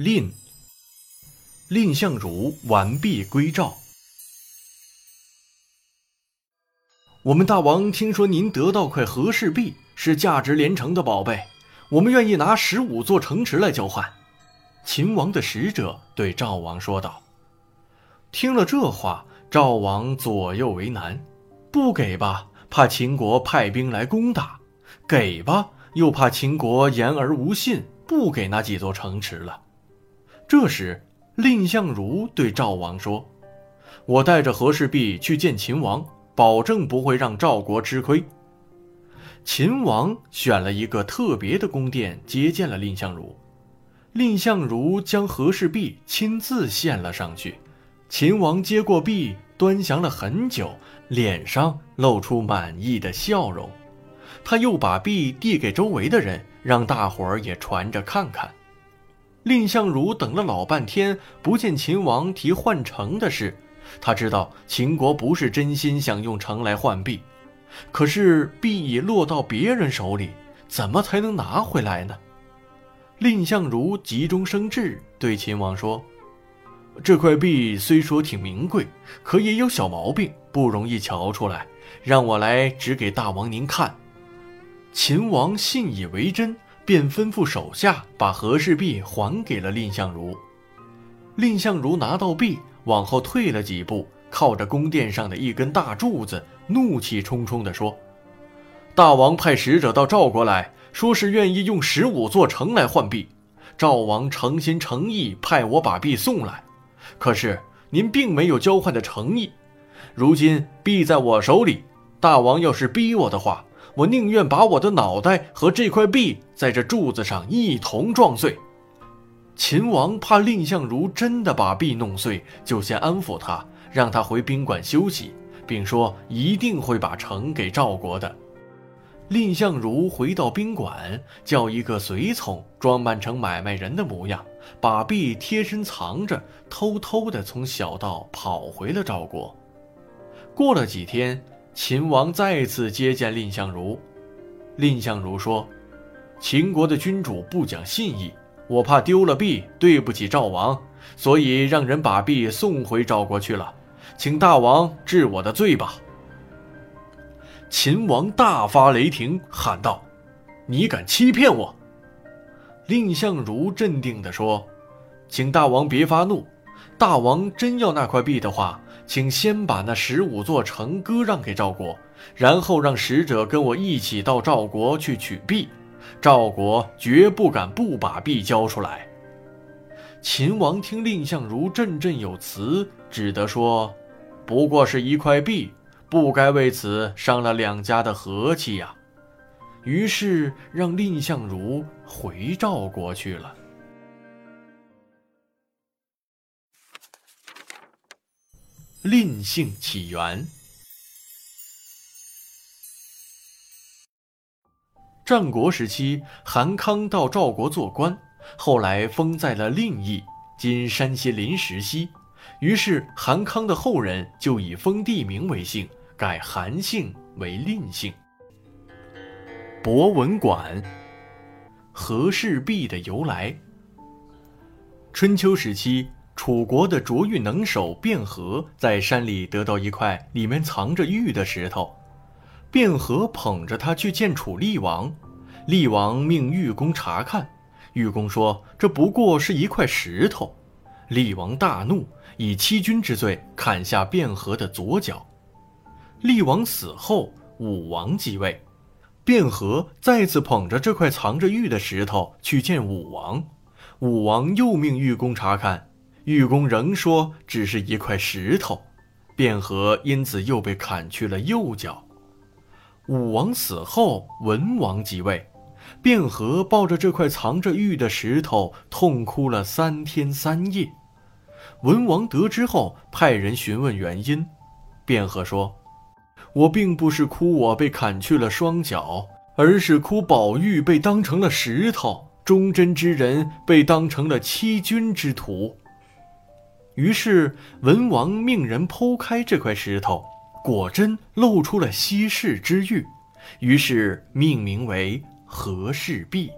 蔺，蔺相如完璧归赵。我们大王听说您得到块和氏璧，是价值连城的宝贝，我们愿意拿十五座城池来交换。秦王的使者对赵王说道。听了这话，赵王左右为难，不给吧，怕秦国派兵来攻打；给吧，又怕秦国言而无信，不给那几座城池了。这时，蔺相如对赵王说：“我带着和氏璧去见秦王。”保证不会让赵国吃亏。秦王选了一个特别的宫殿接见了蔺相如，蔺相如将和氏璧亲自献了上去。秦王接过璧，端详了很久，脸上露出满意的笑容。他又把璧递给周围的人，让大伙儿也传着看看。蔺相如等了老半天，不见秦王提换城的事。他知道秦国不是真心想用城来换币，可是币已落到别人手里，怎么才能拿回来呢？蔺相如急中生智，对秦王说：“这块币虽说挺名贵，可也有小毛病，不容易瞧出来。让我来指给大王您看。”秦王信以为真，便吩咐手下把和氏璧还给了蔺相如。蔺相如拿到璧。往后退了几步，靠着宫殿上的一根大柱子，怒气冲冲地说：“大王派使者到赵国来说是愿意用十五座城来换币，赵王诚心诚意派我把币送来，可是您并没有交换的诚意。如今币在我手里，大王要是逼我的话，我宁愿把我的脑袋和这块璧在这柱子上一同撞碎。”秦王怕蔺相如真的把璧弄碎，就先安抚他，让他回宾馆休息，并说一定会把城给赵国的。蔺相如回到宾馆，叫一个随从装扮成买卖人的模样，把璧贴身藏着，偷偷的从小道跑回了赵国。过了几天，秦王再次接见蔺相如，蔺相如说：“秦国的君主不讲信义。”我怕丢了币，对不起赵王，所以让人把币送回赵国去了，请大王治我的罪吧。秦王大发雷霆，喊道：“你敢欺骗我！”蔺相如镇定地说：“请大王别发怒，大王真要那块币的话，请先把那十五座城割让给赵国，然后让使者跟我一起到赵国去取币。”赵国绝不敢不把币交出来。秦王听蔺相如振振有词，只得说：“不过是一块币，不该为此伤了两家的和气呀。”于是让蔺相如回赵国去了。蔺姓起源。战国时期，韩康到赵国做官，后来封在了蔺邑（今山西临石西）。于是韩康的后人就以封地名为姓，改韩姓为蔺姓。博文馆，和氏璧的由来。春秋时期，楚国的卓玉能手卞和在山里得到一块里面藏着玉的石头。卞和捧着它去见楚厉王，厉王命玉公查看，玉公说这不过是一块石头。厉王大怒，以欺君之罪砍下卞和的左脚。厉王死后，武王继位，卞和再次捧着这块藏着玉的石头去见武王，武王又命玉公查看，玉公仍说只是一块石头，卞和因此又被砍去了右脚。武王死后，文王即位，卞和抱着这块藏着玉的石头，痛哭了三天三夜。文王得知后，派人询问原因，卞和说：“我并不是哭我被砍去了双脚，而是哭宝玉被当成了石头，忠贞之人被当成了欺君之徒。”于是文王命人剖开这块石头。果真露出了稀世之玉，于是命名为和氏璧。